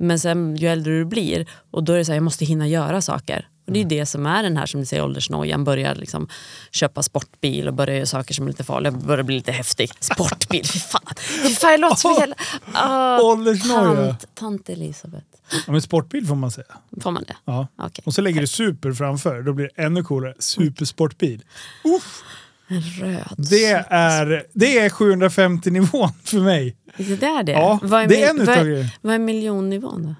Men sen ju äldre du blir, och då är det så här, jag måste hinna göra saker. Och det är ju det som är den här som du säger åldersnojan. Börjar liksom köpa sportbil och börjar göra saker som är lite farliga. Börjar bli lite häftig. Sportbil, fy fan. Fy fan jag låter som jävla... Ah, Åldersnoja. tant, tant Elisabeth. Ja, men sportbil får man säga. Får man det? Ja. Okej. Och så lägger du super framför, då blir det ännu coolare. Supersportbil. En röd. Det är, det är 750-nivån för mig. Det är det? Ja, vad är, det är en vad, är, vad är miljonnivån då?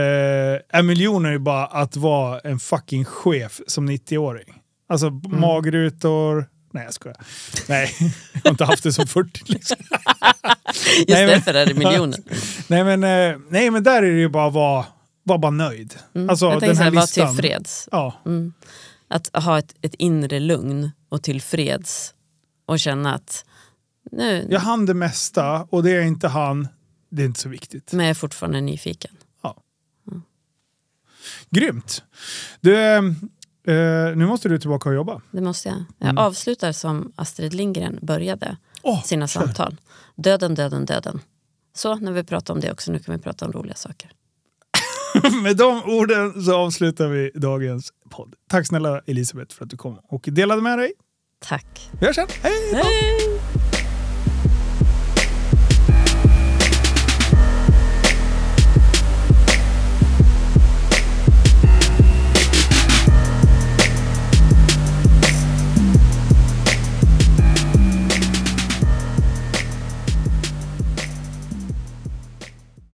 Eh, en miljon är ju bara att vara en fucking chef som 90-åring. Alltså Mm. magrutor... Nej jag skojar. Nej, jag har inte haft det som 40. Liksom. Just Nej, men- därför är det miljoner. Nej, men, eh, nej men där är det ju bara att vara, vara bara nöjd. Alltså Mm. jag den tänker här såhär, vara listan. tillfreds. Ja, Att ha ett, ett inre lugn och tillfreds. Och känna att nu jag hann det mesta och det är inte han. Det är inte så viktigt. men jag är fortfarande nyfiken. Ja. Grymt! Du, eh, nu måste du tillbaka och jobba. Det måste jag. Jag avslutar som Astrid Lindgren började Mm. Åh, sina kör. samtal. Döden, döden, döden. Så när vi pratar om det också, nu kan vi prata om roliga saker. Med de orden så avslutar vi dagens podd. Tack snälla Elisabeth för att du kom och delade med dig. Tack. Vi hörs sen. Hej! Hej!